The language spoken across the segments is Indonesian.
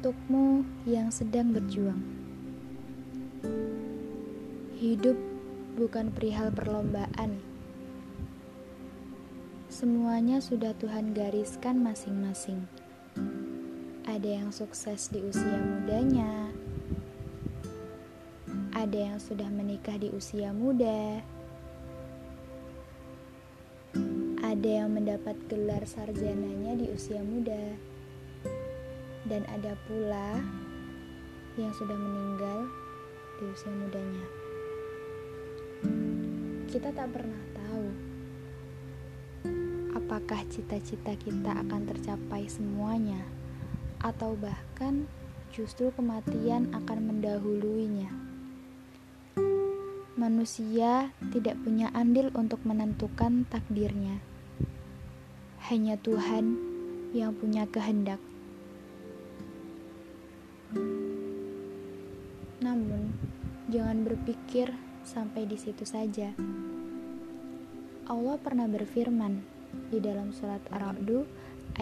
Untukmu yang sedang berjuang, hidup bukan perihal perlombaan. Semuanya sudah Tuhan gariskan masing-masing. Ada yang sukses di usia mudanya, ada yang sudah menikah di usia muda, ada yang mendapat gelar sarjananya di usia muda dan ada pula yang sudah meninggal di usia mudanya. Kita tak pernah tahu apakah cita-cita kita akan tercapai semuanya, atau bahkan justru kematian akan mendahuluinya. Manusia tidak punya andil untuk menentukan takdirnya. Hanya Tuhan yang punya kehendak. Namun, jangan berpikir sampai di situ saja. Allah pernah berfirman di dalam surat Ar-Ra'd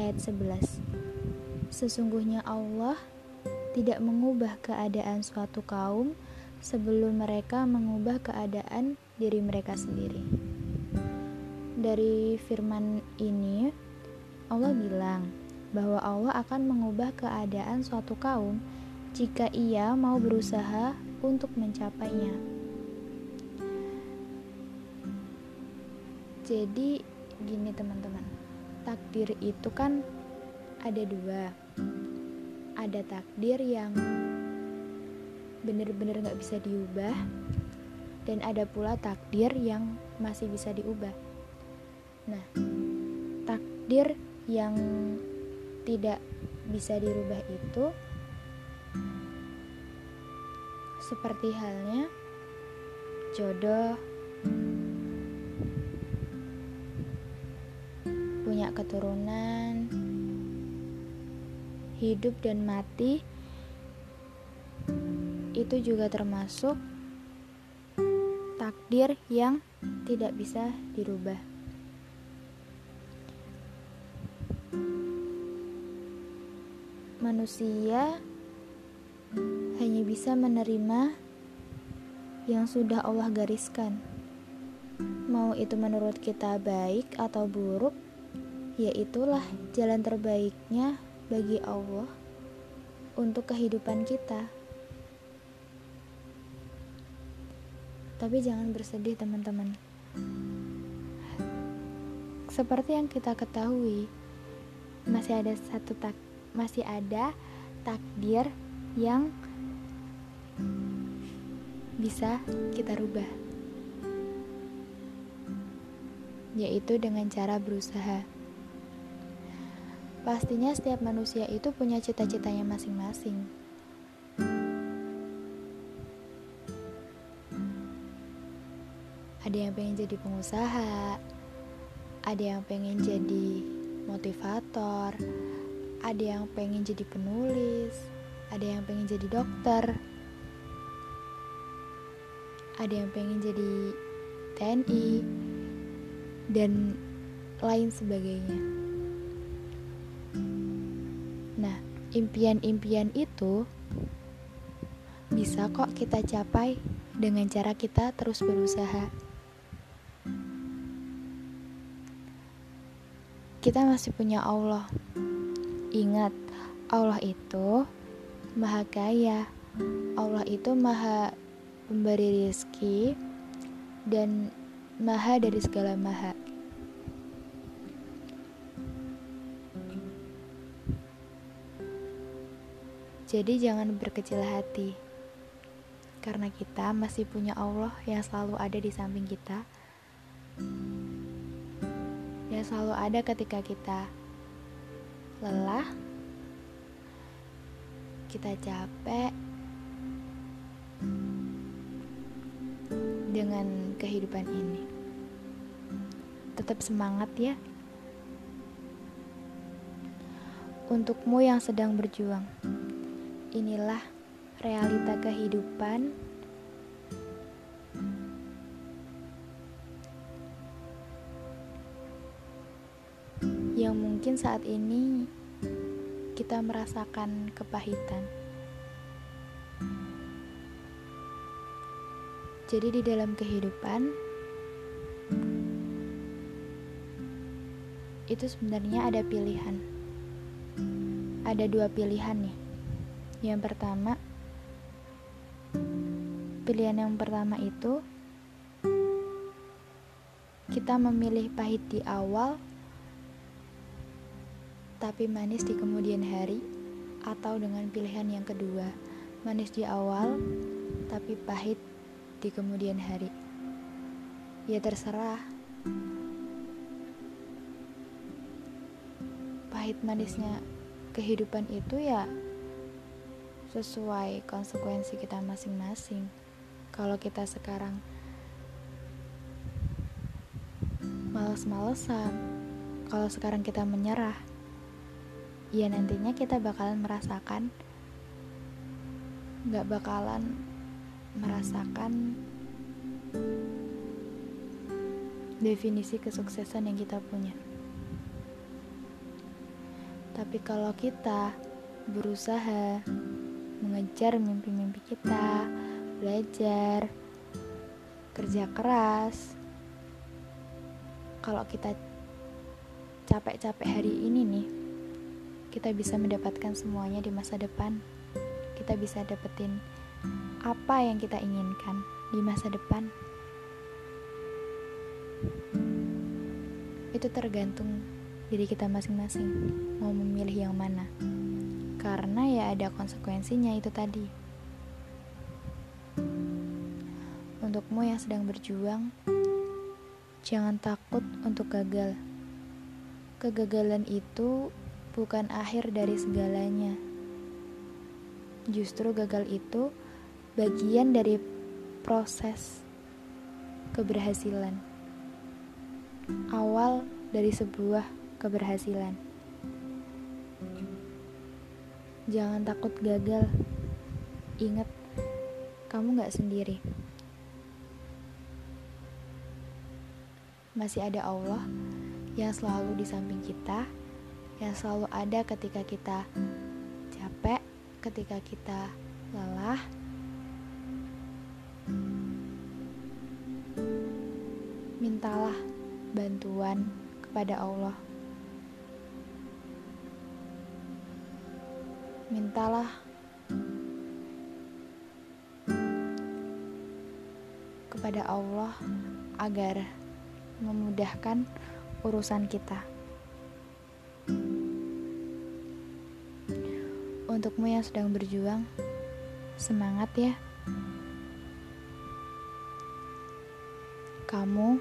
ayat 11. Sesungguhnya Allah tidak mengubah keadaan suatu kaum sebelum mereka mengubah keadaan diri mereka sendiri. Dari firman ini, Allah bilang bahwa Allah akan mengubah keadaan suatu kaum jika ia mau berusaha untuk mencapainya. Jadi, gini teman-teman, takdir itu kan ada dua. Ada takdir yang benar-benar gak bisa diubah, dan ada pula takdir yang masih bisa diubah. Nah, takdir yang tidak bisa dirubah itu seperti halnya jodoh, punya keturunan, hidup dan mati, itu juga termasuk takdir yang tidak bisa dirubah. Manusia hanya bisa menerima yang sudah Allah gariskan. Mau itu menurut kita baik atau buruk, ya itulah jalan terbaiknya bagi Allah untuk kehidupan kita. Tapi jangan bersedih, teman-teman. Seperti yang kita ketahui, masih ada satu tak masih ada takdir yang bisa kita rubah, yaitu dengan cara berusaha. Pastinya, setiap manusia itu punya cita-citanya masing-masing. Ada yang pengen jadi pengusaha, ada yang pengen jadi motivator, ada yang pengen jadi penulis, ada yang pengen jadi dokter, ada yang pengen jadi TNI, dan lain sebagainya. Nah, impian-impian itu bisa kok kita capai dengan cara kita terus berusaha. Kita masih punya Allah. Ingat, Allah itu maha kaya. Allah itu maha pemberi rezeki dan maha dari segala maha. Jadi jangan berkecil hati. Karena kita masih punya Allah yang selalu ada di samping kita. Yang selalu ada ketika kita lelah, kita capek, dengan kehidupan ini. Tetap semangat ya. Untukmu yang sedang berjuang, inilah realita kehidupan yang mungkin saat ini kita merasakan kepahitan. Jadi, di dalam kehidupan itu sebenarnya ada pilihan. Ada dua pilihan nih. Yang pertama, pilihan yang pertama itu kita memilih pahit di awal tapi manis di kemudian hari, atau dengan pilihan yang kedua, manis di awal tapi pahit di kemudian hari. Ya terserah. Pahit manisnya kehidupan itu ya sesuai konsekuensi kita masing-masing. Kalau kita sekarang males-malesan, kalau sekarang kita menyerah, ya nantinya kita bakalan merasakan nggak bakalan merasakan definisi kesuksesan yang kita punya. Tapi kalau kita berusaha mengejar mimpi-mimpi kita belajar kerja keras kalau kita capek-capek hari ini nih kita bisa mendapatkan semuanya di masa depan. Kita bisa dapetin apa yang kita inginkan di masa depan. Itu tergantung diri kita masing-masing mau memilih yang mana. Karena ya ada konsekuensinya itu tadi. Untukmu yang sedang berjuang, jangan takut untuk gagal. Kegagalan itu bukan akhir dari segalanya. Justru gagal itu bagian dari proses keberhasilan. Awal dari sebuah keberhasilan. Jangan takut gagal. Ingat, kamu gak sendiri. Masih ada Allah yang selalu di samping kita yang selalu ada ketika kita capek, ketika kita lelah. Mintalah bantuan kepada Allah. Mintalah kepada Allah agar memudahkan urusan kita. Untukmu yang sedang berjuang, semangat ya. Kamu,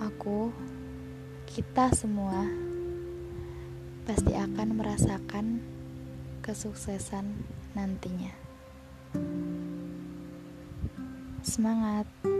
aku, kita semua pasti akan merasakan kesuksesan nantinya. Semangat!